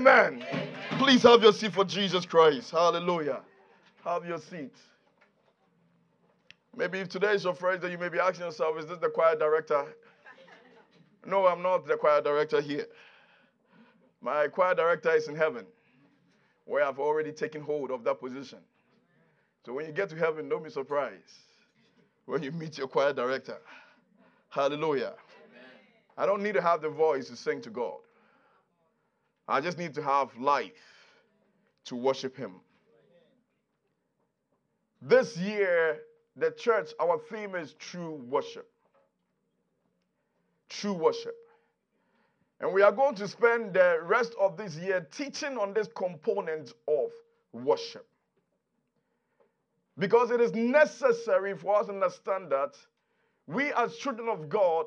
Amen. Please have your seat for Jesus Christ. Hallelujah. Have your seat. Maybe if today is your first day, you may be asking yourself, is this the choir director? No, I'm not the choir director here. My choir director is in heaven, where I've already taken hold of that position. So when you get to heaven, don't be surprised when you meet your choir director. Hallelujah. I don't need to have the voice to sing to God. I just need to have life to worship Him. This year, the church, our theme is true worship. True worship. And we are going to spend the rest of this year teaching on this component of worship. Because it is necessary for us to understand that we, as children of God,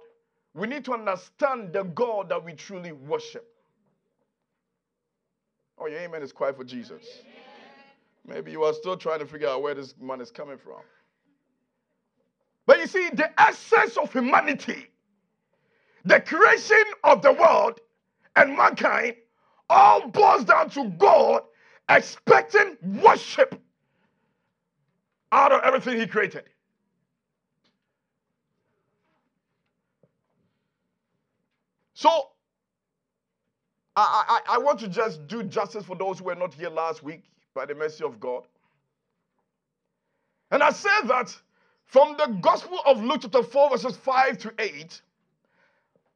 we need to understand the God that we truly worship. Oh, your amen is quiet for Jesus. Maybe you are still trying to figure out where this man is coming from. But you see, the essence of humanity, the creation of the world and mankind, all boils down to God expecting worship out of everything He created. So, I, I, I want to just do justice for those who were not here last week by the mercy of God. And I said that from the Gospel of Luke, chapter 4, verses 5 to 8,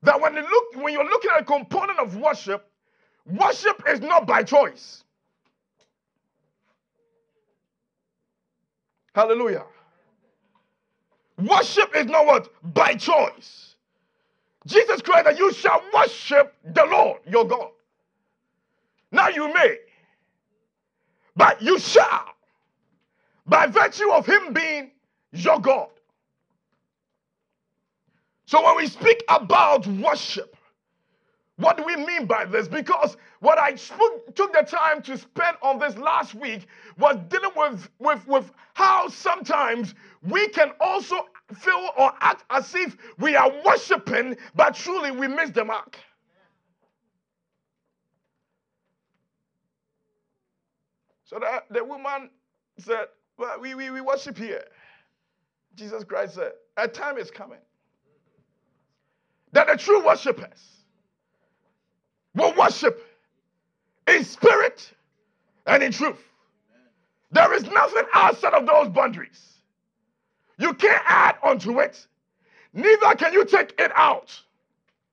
that when you look, when you're looking at a component of worship, worship is not by choice. Hallelujah. Worship is not what? By choice. Jesus Christ that you shall worship the Lord your God. Now you may, but you shall, by virtue of him being your God. So when we speak about worship, what do we mean by this? Because what I took the time to spend on this last week was dealing with, with, with how sometimes we can also feel or act as if we are worshiping, but truly we miss the mark. So the, the woman said, Well, we, we, we worship here. Jesus Christ said, A time is coming that the true worshippers will worship in spirit and in truth. There is nothing outside of those boundaries. You can't add onto it, neither can you take it out.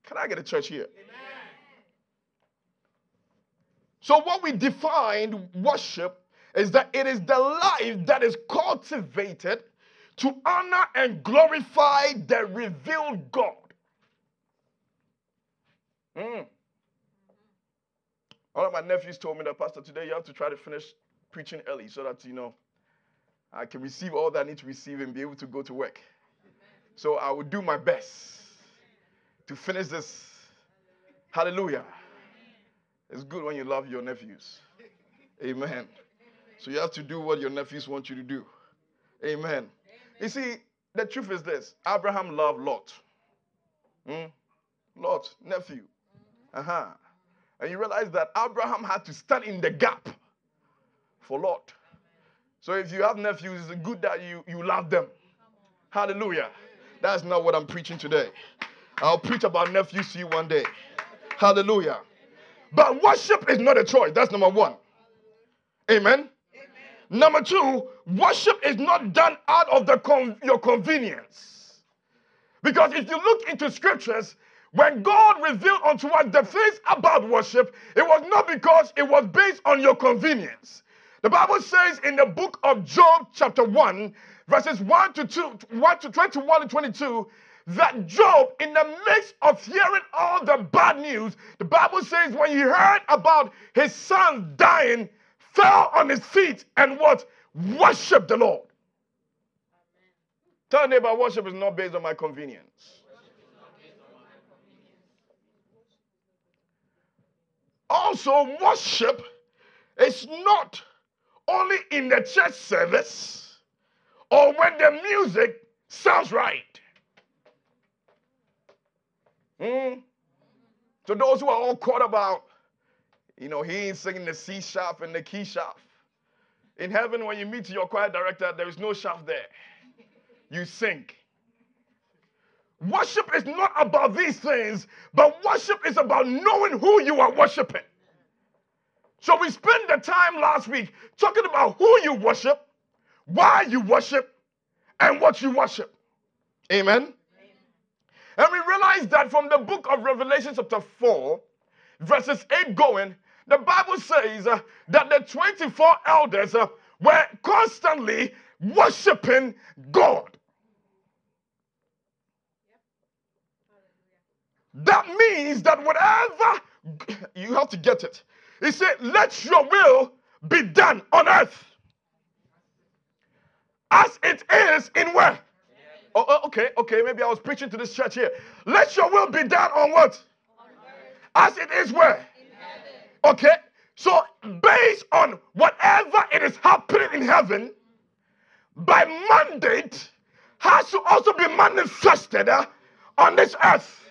Can I get a church here? Amen. So, what we define worship is that it is the life that is cultivated to honor and glorify the revealed God. Mm. One of my nephews told me that, Pastor, today you have to try to finish preaching early so that, you know, I can receive all that I need to receive and be able to go to work. So I will do my best to finish this. Hallelujah. It's good when you love your nephews. Amen. So you have to do what your nephews want you to do. Amen. You see, the truth is this Abraham loved Lot. Hmm? Lot, nephew. Uh huh. And you realize that Abraham had to stand in the gap for Lot. So if you have nephews, it's good that you, you love them. Hallelujah. That's not what I'm preaching today. I'll preach about nephews to you one day. Hallelujah. But worship is not a choice. That's number one. Amen. Number two, worship is not done out of the con- your convenience. Because if you look into scriptures, when God revealed unto us the things about worship, it was not because it was based on your convenience. The Bible says in the book of Job, chapter 1, verses 1 to 2, 1 to 21 and 22, that Job, in the midst of hearing all the bad news, the Bible says when he heard about his son dying, fell on his feet and what? Worship the Lord. Tell neighbor, worship is not based on my convenience. Also, worship is not only in the church service or when the music sounds right. Mm. So those who are all caught about, You know, he ain't singing the C sharp and the key sharp. In heaven, when you meet your choir director, there is no sharp there. You sing. Worship is not about these things, but worship is about knowing who you are worshiping. So we spent the time last week talking about who you worship, why you worship, and what you worship. Amen. And we realized that from the book of Revelation, chapter 4, verses 8 going, the Bible says uh, that the 24 elders uh, were constantly worshiping God. That means that whatever, you have to get it. He said, Let your will be done on earth as it is in where? Oh, oh, okay, okay, maybe I was preaching to this church here. Let your will be done on what? On as it is where? Okay, so based on whatever it is happening in heaven, by mandate, has to also be manifested uh, on this earth.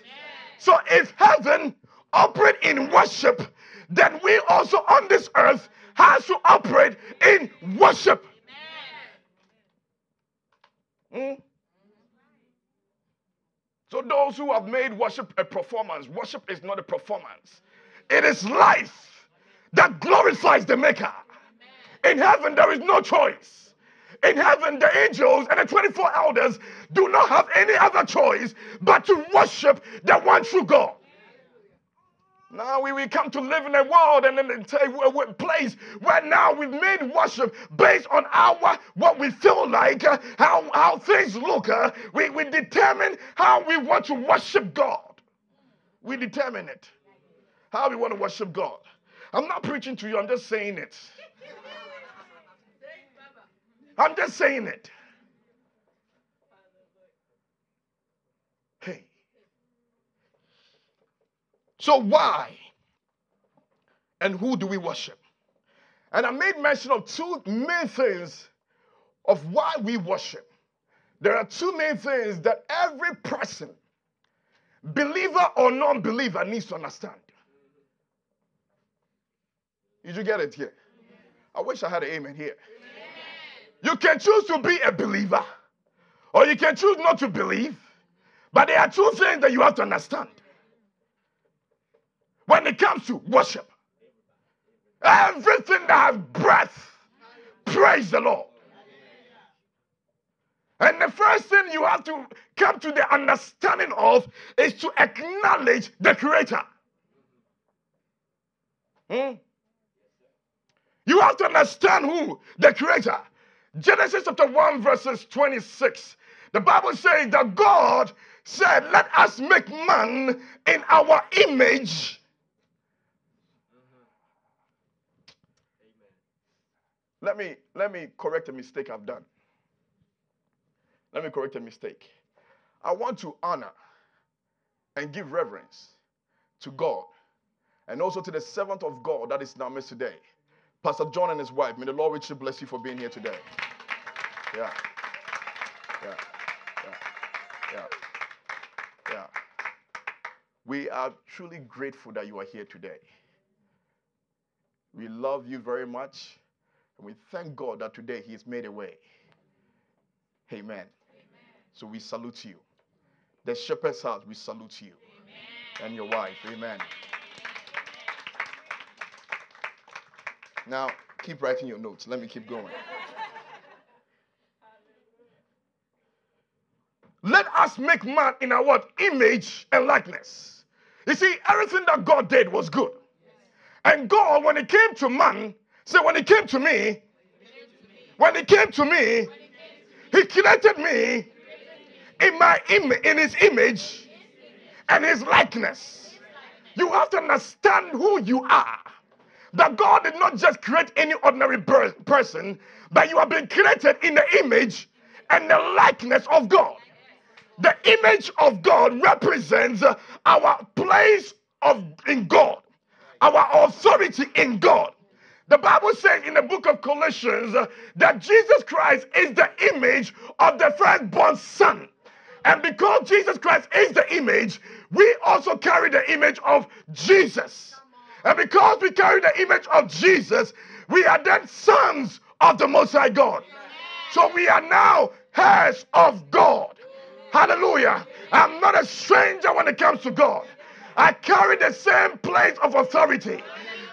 So if heaven operate in worship, then we also on this earth has to operate in worship. Mm? So those who have made worship a performance, worship is not a performance. It is life that glorifies the maker. In heaven there is no choice. In heaven the angels and the 24 elders do not have any other choice but to worship the one true God. Now we, we come to live in a world and in a place where now we've made worship based on our what we feel like, uh, how, how things look. Uh, we, we determine how we want to worship God. We determine it. How we want to worship God. I'm not preaching to you, I'm just saying it. I'm just saying it. So, why and who do we worship? And I made mention of two main things of why we worship. There are two main things that every person, believer or non believer, needs to understand. Did you get it here? I wish I had an amen here. You can choose to be a believer or you can choose not to believe, but there are two things that you have to understand when it comes to worship. Everything that has breath, praise the Lord. And the first thing you have to come to the understanding of is to acknowledge the Creator. Hmm? You have to understand who? The Creator. Genesis chapter 1, verses 26. The Bible says that God said, Let us make man in our image Let me let me correct a mistake I've done. Let me correct a mistake. I want to honor and give reverence to God and also to the servant of God that is our midst today, Pastor John and his wife. May the Lord richly bless you for being here today. Yeah. Yeah. Yeah. Yeah. Yeah. We are truly grateful that you are here today. We love you very much. And we thank God that today He has made a way. Amen. Amen. So we salute you. The shepherd's house, we salute you. Amen. And your wife. Amen. Now, keep writing your notes. Let me keep going. Let us make man in our what? Image and likeness. You see, everything that God did was good. And God, when it came to man, so when he came to me, when he came to me, he created me in my Im- in his image and his likeness. You have to understand who you are. That God did not just create any ordinary per- person, but you have been created in the image and the likeness of God. The image of God represents our place of in God, our authority in God. The Bible says in the book of Colossians uh, that Jesus Christ is the image of the firstborn son. And because Jesus Christ is the image, we also carry the image of Jesus. And because we carry the image of Jesus, we are then sons of the Most High God. So we are now heirs of God. Hallelujah. I'm not a stranger when it comes to God. I carry the same place of authority.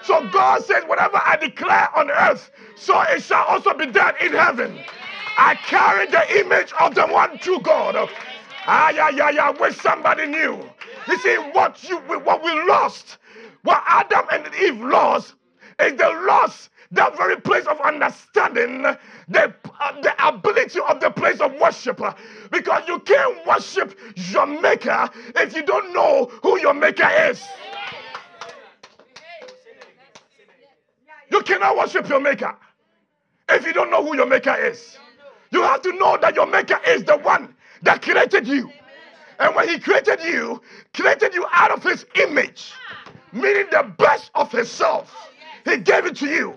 So God says, whatever I declare on earth, so it shall also be done in heaven. I carry the image of the one true God. Ah, yeah, yeah, yeah. Wish somebody knew. You see, what you what we lost, what Adam and Eve lost, is the loss, the very place of understanding, the, uh, the ability of the place of worship. Because you can't worship your maker if you don't know who your maker is. You cannot worship your maker if you don't know who your maker is. You have to know that your maker is the one that created you. And when he created you, created you out of his image, meaning the best of himself. He gave it to you.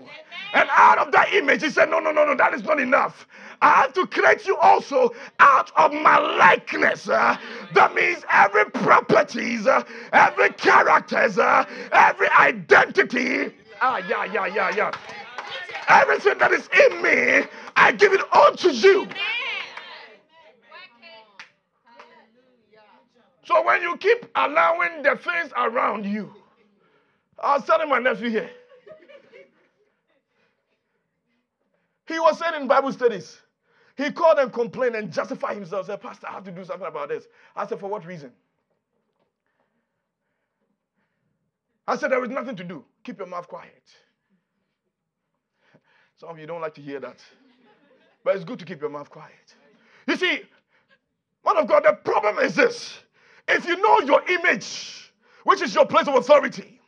And out of that image, he said, No, no, no, no, that is not enough. I have to create you also out of my likeness. Uh, that means every properties, uh, every characters, uh, every identity. Ah, yeah, yeah, yeah, yeah. Everything that is in me, I give it all to you. So when you keep allowing the things around you, I was telling my nephew here. He was saying in Bible studies, he called and complained and justified himself. Said, Pastor, I have to do something about this. I said, For what reason? I said, There is nothing to do. Keep your mouth quiet. Some of you don't like to hear that. But it's good to keep your mouth quiet. You see, one of God, the problem is this if you know your image, which is your place of authority,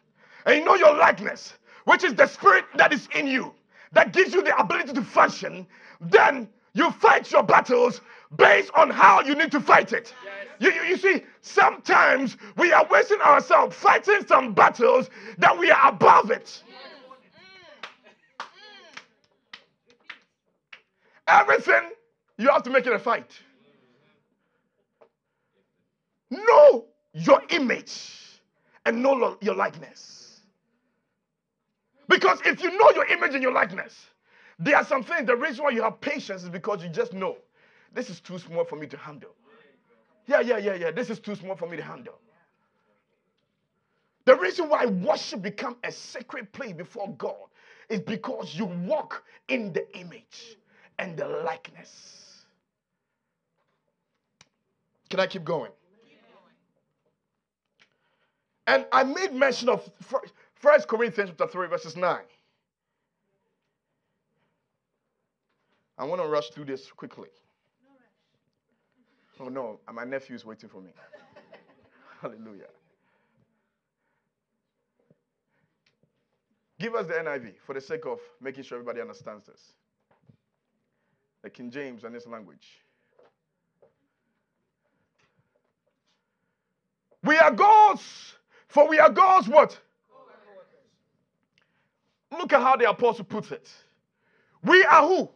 and you know your likeness, which is the spirit that is in you, that gives you the ability to function, then you fight your battles based on how you need to fight it. Yes. You, you, you, see, sometimes we are wasting ourselves fighting some battles that we are above it. Mm. Mm. Everything, you have to make it a fight. Know your image and know your likeness. Because if you know your image and your likeness, there are some things, the reason why you have patience is because you just know this is too small for me to handle. Yeah, yeah, yeah, yeah. This is too small for me to handle. The reason why worship become a sacred place before God is because you walk in the image and the likeness. Can I keep going? And I made mention of First Corinthians chapter 3, verses 9. I want to rush through this quickly. Oh no, my nephew is waiting for me. Hallelujah. Give us the NIV for the sake of making sure everybody understands this. The King James and this language. We are God's for we are God's what? Look at how the apostle puts it. We are who?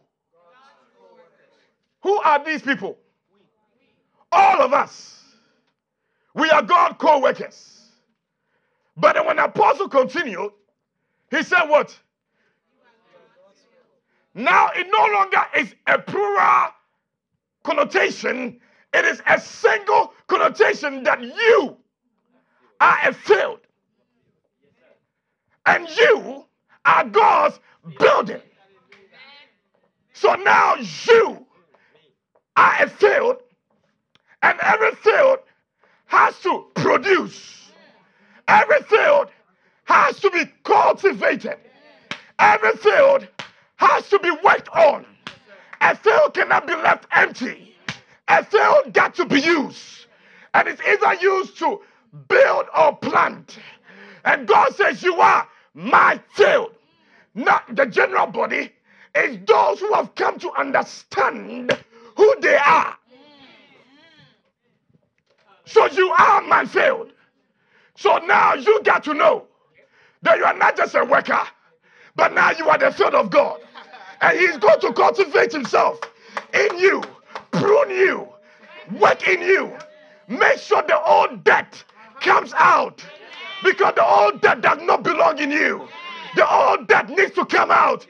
Who are these people? All of us. We are God co workers. But when the apostle continued, he said, What? Now it no longer is a plural connotation, it is a single connotation that you are a field. And you are God's building. So now you are a field, and every field has to produce. Every field has to be cultivated. Every field has to be worked on. A field cannot be left empty. A field got to be used. And it's either used to build or plant. And God says, You are my field, not the general body. It's those who have come to understand who they are. So you are my field. So now you got to know that you are not just a worker, but now you are the field of God. And He's going to cultivate Himself in you, prune you, work in you. Make sure the old debt comes out. Because the old debt does not belong in you. The old debt needs to come out.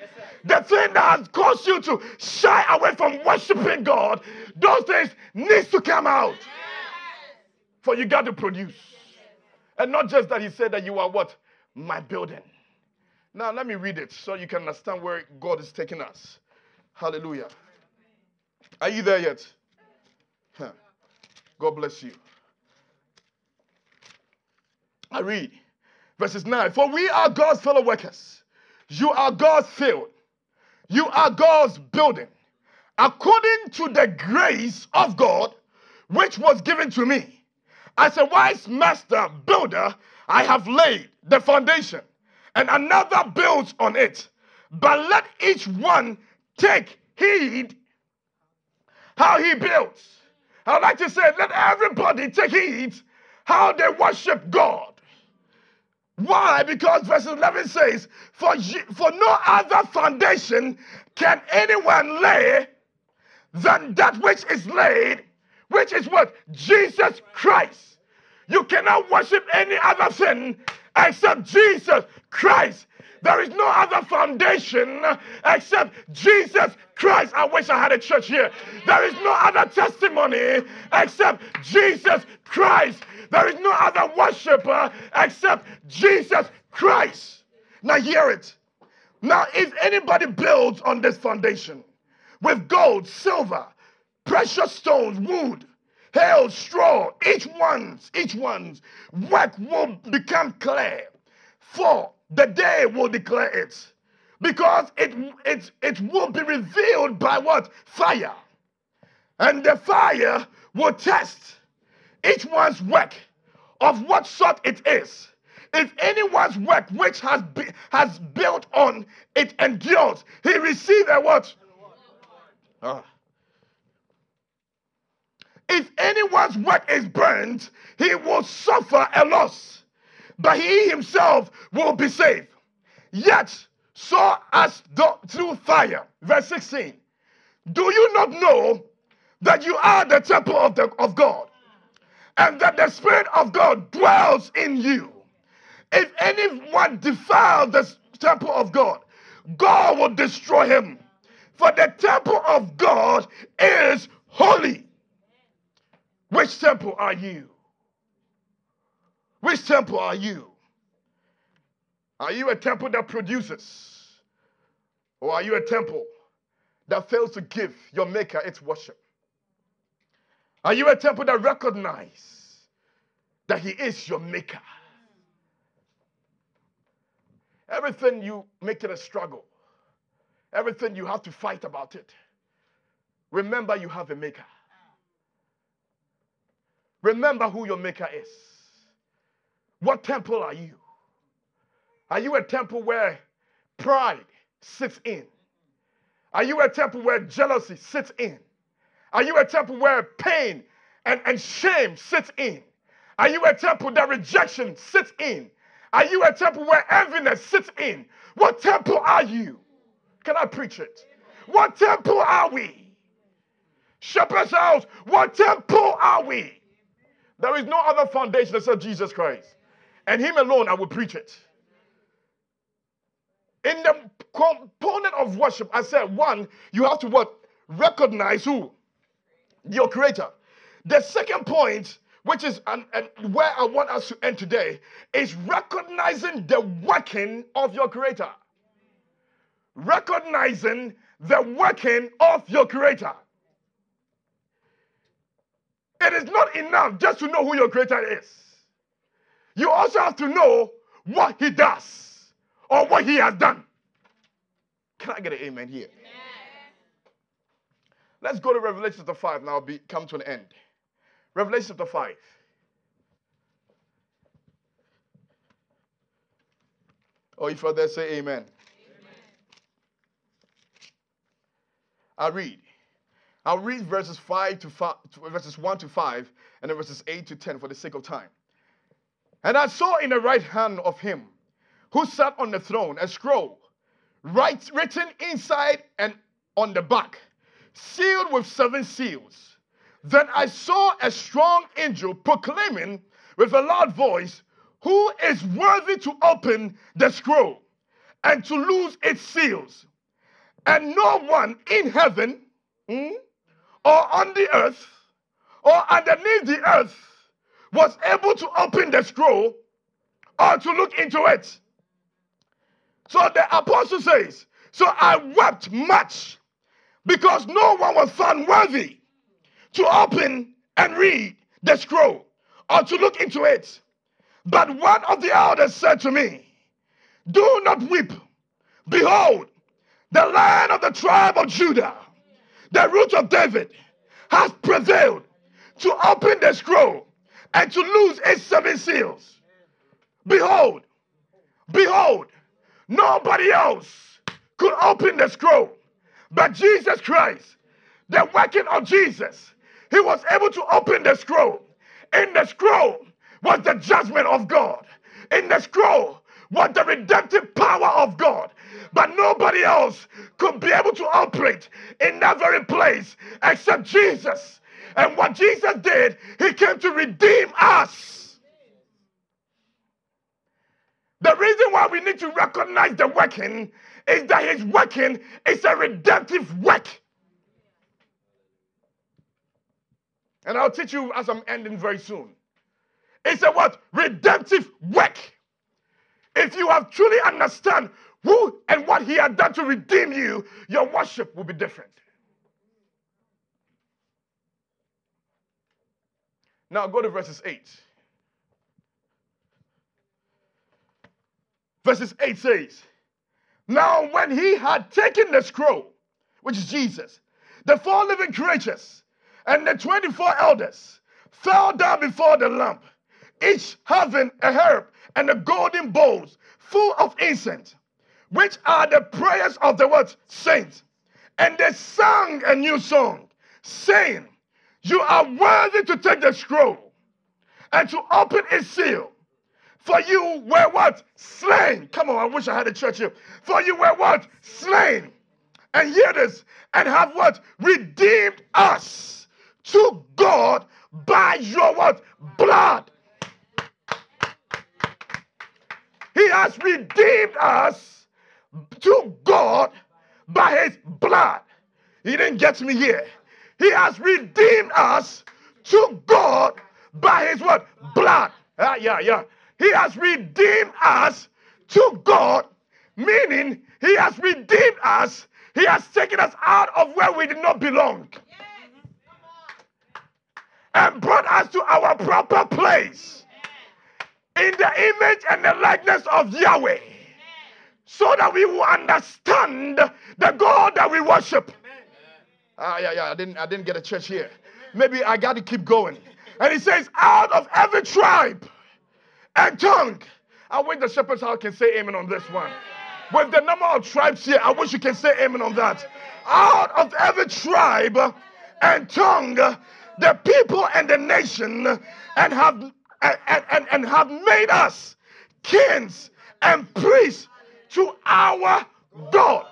The thing that has caused you to shy away from worshiping God, those things needs to come out. For you got to produce. And not just that he said that you are what? My building. Now let me read it so you can understand where God is taking us. Hallelujah. Are you there yet? Huh. God bless you. I read verses 9 For we are God's fellow workers. You are God's field. You are God's building. According to the grace of God, which was given to me. As a wise master builder, I have laid the foundation, and another builds on it. But let each one take heed how he builds. I'd like to say, let everybody take heed how they worship God. Why? Because verse 11 says, for, for no other foundation can anyone lay than that which is laid, which is what? Jesus Christ. You cannot worship any other thing except Jesus Christ. There is no other foundation except Jesus Christ. I wish I had a church here. There is no other testimony except Jesus Christ. There is no other worshiper except Jesus Christ. Now, hear it. Now, if anybody builds on this foundation with gold, silver, precious stones, wood, hail, straw, each one's, each one's work will become clear. For the day will declare it. Because it, it, it will be revealed by what? Fire. And the fire will test each one's work of what sort it is. If anyone's work which has be, has built on it endures, he receives a what? Ah. If anyone's work is burned, he will suffer a loss, but he himself will be saved. Yet, so as the, through fire. Verse 16. Do you not know that you are the temple of, the, of God? and that the Spirit of God dwells in you. If anyone defiles the temple of God, God will destroy him. For the temple of God is holy. Which temple are you? Which temple are you? Are you a temple that produces? Or are you a temple that fails to give your Maker its worship? Are you a temple that recognizes that He is your maker? Everything you make it a struggle. Everything you have to fight about it. Remember you have a maker. Remember who your maker is. What temple are you? Are you a temple where pride sits in? Are you a temple where jealousy sits in? Are you a temple where pain and, and shame sits in? Are you a temple that rejection sits in? Are you a temple where enviness sits in? What temple are you? Can I preach it? What temple are we? Shepherd's house, what temple are we? There is no other foundation except Jesus Christ. And Him alone, I will preach it. In the component of worship, I said, one, you have to what? Recognize who? your creator. The second point, which is and, and where I want us to end today, is recognizing the working of your creator. Recognizing the working of your creator. It is not enough just to know who your creator is. You also have to know what he does or what he has done. Can I get an amen here? Let's go to Revelation chapter 5 now, be, come to an end. Revelation chapter 5. Or if you're there, say amen. amen. I'll read. I'll read verses 5 to 5, verses 1 to 5, and then verses 8 to 10 for the sake of time. And I saw in the right hand of him who sat on the throne a scroll, write, written inside and on the back sealed with seven seals. Then I saw a strong angel proclaiming with a loud voice, who is worthy to open the scroll and to loose its seals. And no one in heaven hmm, or on the earth or underneath the earth was able to open the scroll or to look into it. So the apostle says, So I wept much because no one was found worthy to open and read the scroll or to look into it. But one of the elders said to me, Do not weep. Behold, the lion of the tribe of Judah, the root of David, has prevailed to open the scroll and to loose its seven seals. Behold, behold, nobody else could open the scroll but Jesus Christ. The working of Jesus, he was able to open the scroll. In the scroll was the judgment of God. In the scroll was the redemptive power of God. But nobody else could be able to operate in that very place except Jesus. And what Jesus did, he came to redeem us. The reason why we need to recognize the working is that his working is a redemptive work. And I'll teach you as I'm ending very soon. It's a what? Redemptive work. If you have truly understand who and what he had done to redeem you, your worship will be different. Now go to verses 8. Verses 8 says, Now when he had taken the scroll, which is Jesus, the four living creatures and the 24 elders fell down before the lamp, each having a herb and the golden bowls full of incense, which are the prayers of the word saints. And they sang a new song, saying, You are worthy to take the scroll and to open its seal. For you were what? Slain. Come on, I wish I had a church here. For you were what? Slain. And hear this, and have what? Redeemed us to God by your what? Blood. He has redeemed us to God by his blood. He didn't get me here. He has redeemed us to God by his what? Blood. Ah, yeah, yeah. He has redeemed us to God, meaning he has redeemed us. He has taken us out of where we did not belong and brought us to our proper place in the image and the likeness of Yahweh so that we will understand the God that we worship. Ah, yeah, yeah. I didn't, I didn't get a church here. Maybe I got to keep going. And he says, out of every tribe and tongue. I wish the shepherd's house can say amen on this one. With the number of tribes here, I wish you can say amen on that. Out of every tribe and tongue, the people and the nation, and have and, and, and have made us kings and priests to our God.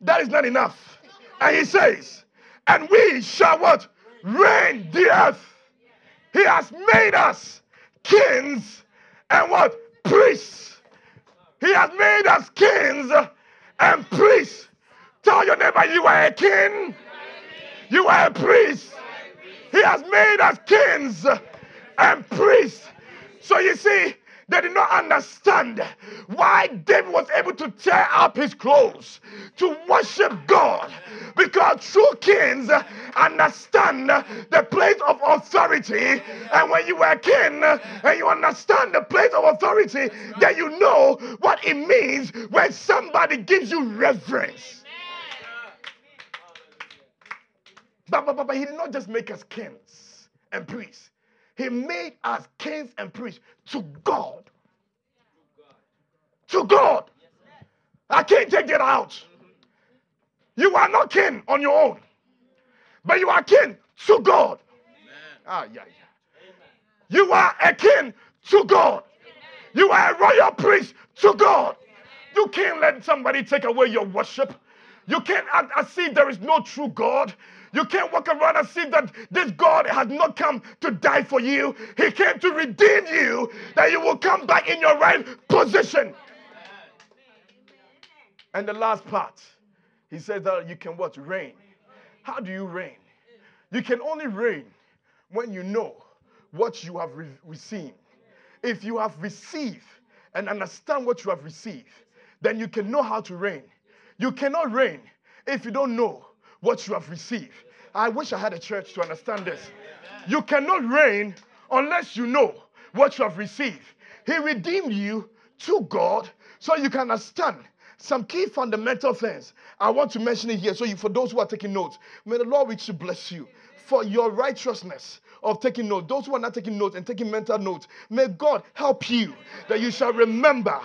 That is not enough. And he says, and we shall what? Reign the earth. He has made us kings and what? Priests. He has made us kings and priests. Tell your neighbor you are a king. You are a priest. He has made us kings and priests. So you see, they did not understand why David was able to tear up his clothes to worship God. Because true kings understand the place of authority. And when you are king and you understand the place of authority, then you know what it means when somebody gives you reverence. But, but, but, but he did not just make us kings and priests. He made us kings and priests to God. To God. I can't take that out. You are not king on your own, but you are king to God. Ah, yeah, yeah. You are a king to God. You are a royal priest to God. You can't let somebody take away your worship. You can't act as if there is no true God. You can't walk around and see that this God has not come to die for you. He came to redeem you, that you will come back in your right position. And the last part, he says that you can what? Reign. How do you reign? You can only reign when you know what you have re- received. If you have received and understand what you have received, then you can know how to reign. You cannot reign if you don't know what you have received. I wish I had a church to understand this. You cannot reign unless you know what you have received. He redeemed you to God so you can understand some key fundamental things. I want to mention it here so you, for those who are taking notes, may the Lord richly bless you for your righteousness of taking notes. Those who are not taking notes and taking mental notes, may God help you that you shall remember.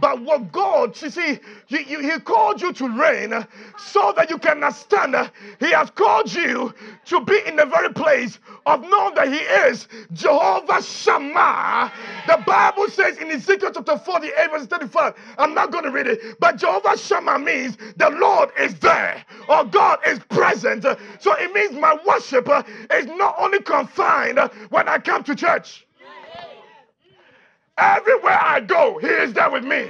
But what God, you see, he, he called you to reign so that you can understand. He has called you to be in the very place of knowing that He is Jehovah Shammah. The Bible says in Ezekiel chapter 48, verse 35, I'm not going to read it, but Jehovah Shammah means the Lord is there or God is present. So it means my worship uh, is not only confined when I come to church. Everywhere I go, He is there with me.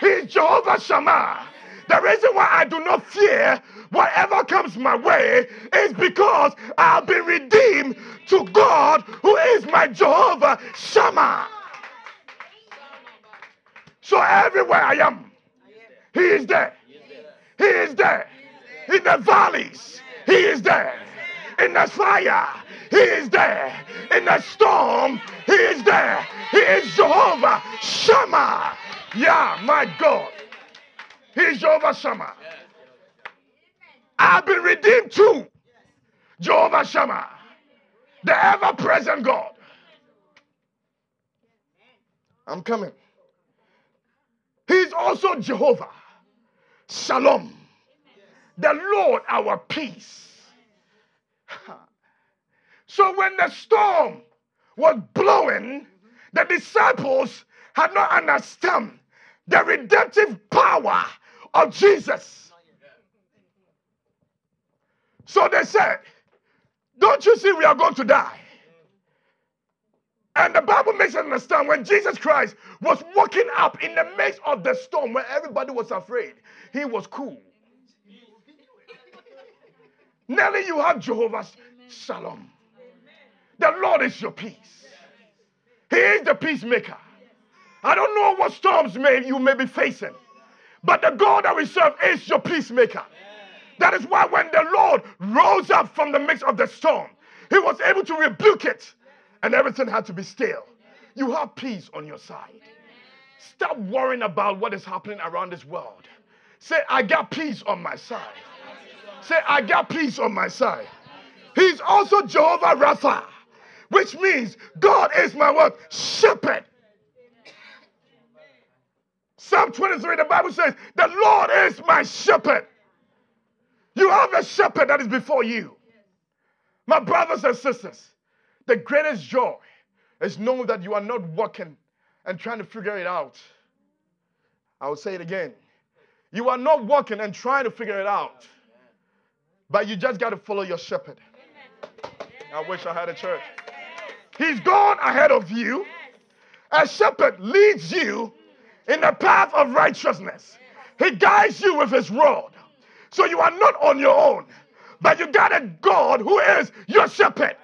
He's Jehovah Shammah. The reason why I do not fear whatever comes my way is because I've been redeemed to God who is my Jehovah Shammah. So everywhere I am, He is there. He is there. In the valleys, He is there. In the fire, He is there. In the storm, He is there. He is Jehovah Shammah. Yeah, my God. He is Jehovah Shammah. I've been redeemed too. Jehovah Shammah, the ever present God. I'm coming. He's also Jehovah. Shalom. The Lord our peace. So when the storm was blowing, the disciples had not understood the redemptive power of Jesus. So they said, Don't you see we are going to die? And the Bible makes us understand when Jesus Christ was walking up in the midst of the storm where everybody was afraid, he was cool. Nelly, you have Jehovah's shalom. The Lord is your peace. He is the peacemaker. I don't know what storms may you may be facing, but the God that we serve is your peacemaker. That is why when the Lord rose up from the midst of the storm, he was able to rebuke it and everything had to be still. You have peace on your side. Stop worrying about what is happening around this world. Say, I got peace on my side. Say, I got peace on my side. He's also Jehovah Rapha, which means God is my what? Shepherd. Psalm 23, the Bible says, The Lord is my shepherd. You have a shepherd that is before you. My brothers and sisters, the greatest joy is knowing that you are not walking and trying to figure it out. I will say it again. You are not walking and trying to figure it out, but you just got to follow your shepherd. I wish I had a church. He's gone ahead of you. A shepherd leads you in the path of righteousness. He guides you with his rod. So you are not on your own, but you got a God who is your shepherd.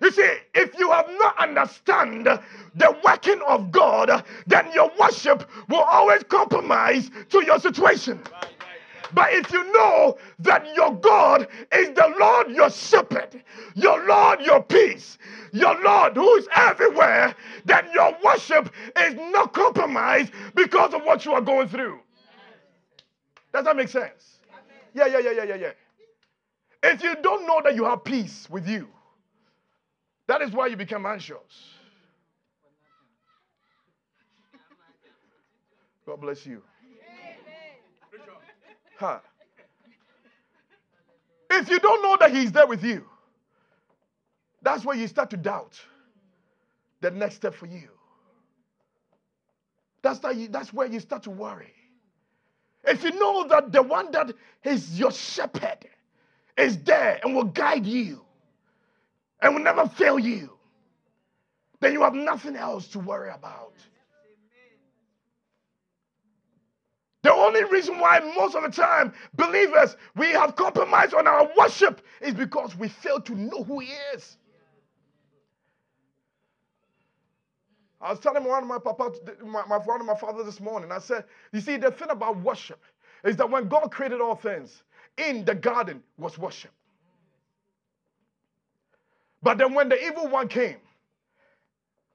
You see, if you have not understand the working of God, then your worship will always compromise to your situation. But if you know that your God is the Lord your shepherd, your Lord your peace, your Lord who is everywhere, then your worship is not compromised because of what you are going through. Does that make sense? Yeah, yeah, yeah, yeah, yeah, yeah. If you don't know that you have peace with you, that is why you become anxious. God bless you. Huh. If you don't know that He's there with you, that's where you start to doubt the next step for you. That's, that you, that's where you start to worry. If you know that the one that is your shepherd is there and will guide you and will never fail you, then you have nothing else to worry about. The only reason why most of the time believers we have compromised on our worship is because we fail to know who he is. I was telling one of my papa, my, my one of my father this morning. I said, you see, the thing about worship is that when God created all things, in the garden was worship. But then when the evil one came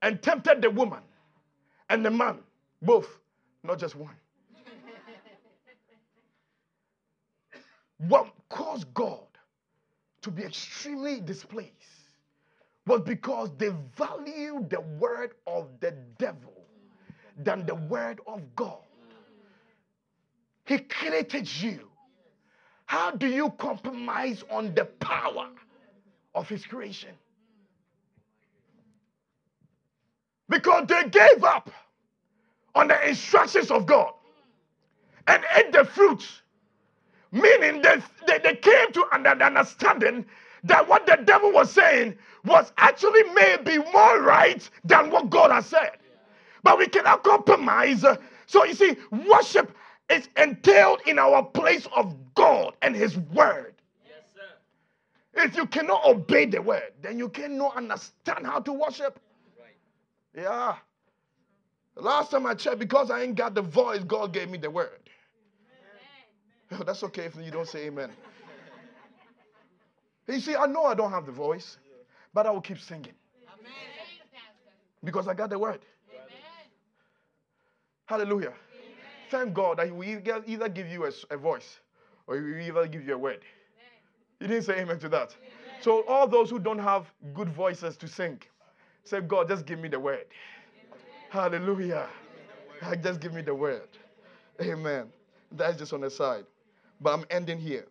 and tempted the woman and the man, both, not just one, what caused God to be extremely displeased was because they valued the word of the devil than the word of God. He created you. How do you compromise on the power of His creation? Because they gave up on the instructions of God and ate the fruit Meaning they, they, they came to an understanding that what the devil was saying was actually maybe more right than what God has said. But we cannot compromise. So you see, worship is entailed in our place of God and His word. If you cannot obey the word, then you cannot understand how to worship. Right. Yeah. last time I checked, because I ain't got the voice, God gave me the word. Oh, that's okay if you don't say amen. you see, I know I don't have the voice, but I will keep singing. Amen. Because I got the word. Amen. Hallelujah. Amen. Thank God that He will either give you a, a voice or He will either give you a word. He didn't say amen to that. So, all those who don't have good voices to sing, say, God, just give me the word. Hallelujah. Just give me the word. Amen. That's just on the side. But I'm ending here.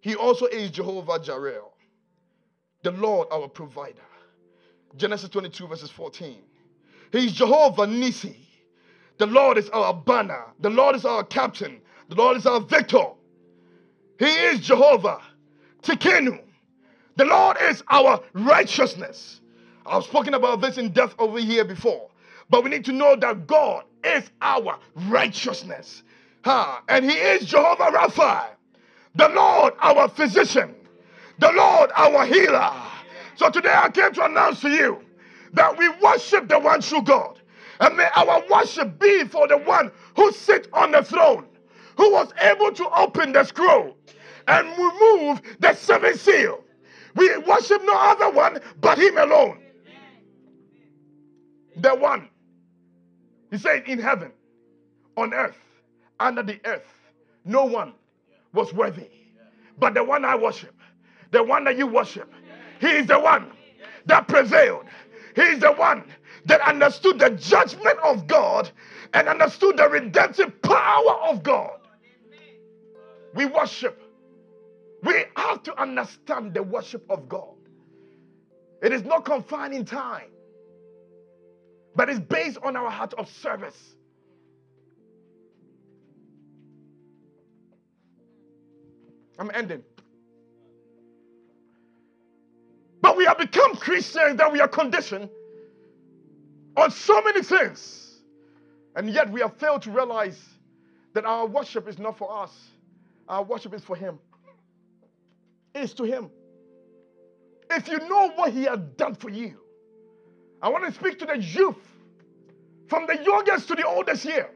He also is Jehovah Jireh, the Lord our provider. Genesis 22, verses 14. He's Jehovah Nissi. The Lord is our banner. The Lord is our captain. The Lord is our victor. He is Jehovah Tsidkenu. The Lord is our righteousness. I've spoken about this in depth over here before. But we need to know that God is our righteousness. Ha. And he is Jehovah Rapha, the Lord our physician, the Lord our healer. So today I came to announce to you that we worship the one true God. And may our worship be for the one who sits on the throne, who was able to open the scroll and remove the seven seal. We worship no other one but him alone. The one. He said in heaven, on earth, under the earth, no one was worthy. But the one I worship, the one that you worship, he is the one that prevailed. He is the one that understood the judgment of God and understood the redemptive power of God. We worship. We have to understand the worship of God. It is not confined in time, but it's based on our heart of service. I'm ending. But we have become Christians that we are conditioned on so many things. And yet we have failed to realize that our worship is not for us, our worship is for Him. Is to Him. If you know what He has done for you, I want to speak to the youth from the youngest to the oldest here.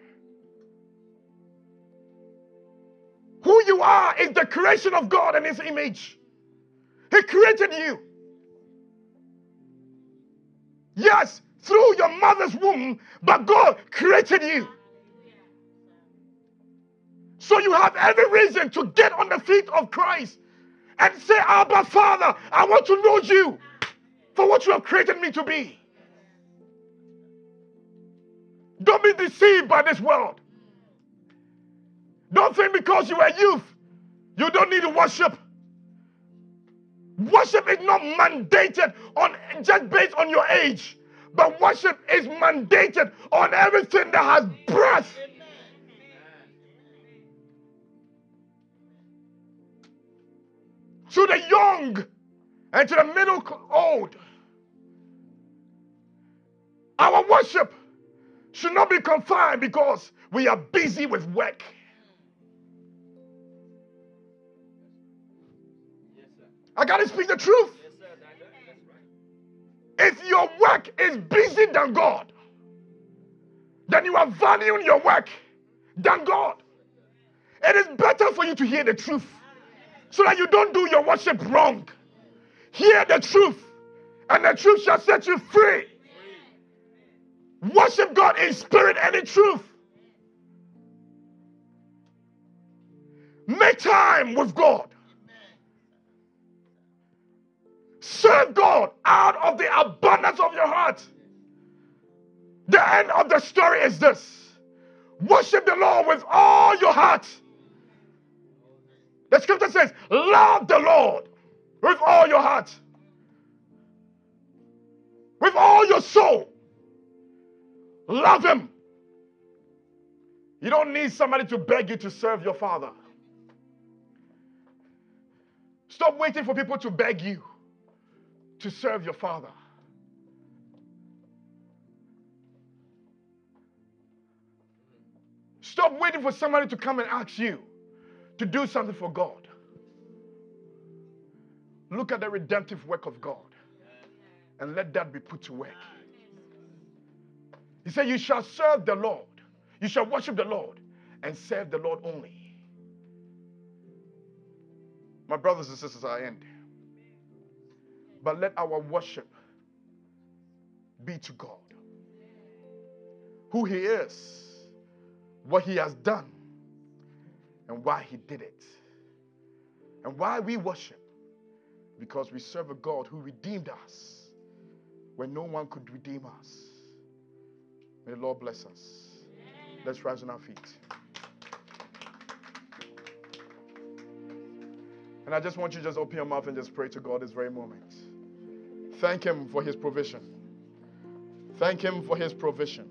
Who you are is the creation of God and His image. He created you. Yes, through your mother's womb, but God created you. So you have every reason to get on the feet of Christ and say, Abba, Father, I want to know you for what you have created me to be. Don't be deceived by this world. Don't think because you are youth, you don't need to worship. Worship is not mandated on just based on your age, but worship is mandated on everything that has breath. To the young and to the middle old. Our worship should not be confined because we are busy with work. I got to speak the truth. If your work is busy than God, then you are valuing your work than God. It is better for you to hear the truth so that you don't do your worship wrong. Hear the truth, and the truth shall set you free. Worship God in spirit and in truth. Make time with God. Serve God out of the abundance of your heart. The end of the story is this worship the Lord with all your heart. The scripture says, Love the Lord with all your heart, with all your soul. Love Him. You don't need somebody to beg you to serve your Father. Stop waiting for people to beg you to serve your Father. Stop waiting for somebody to come and ask you to do something for God. Look at the redemptive work of God and let that be put to work. He said, You shall serve the Lord, you shall worship the Lord and serve the Lord only. My brothers and sisters, I end. But let our worship be to God. Who He is, what He has done, and why He did it. And why we worship. Because we serve a God who redeemed us when no one could redeem us. May the Lord bless us. Let's rise on our feet. And I just want you to just open your mouth and just pray to God this very moment. Thank Him for His provision. Thank Him for His provision.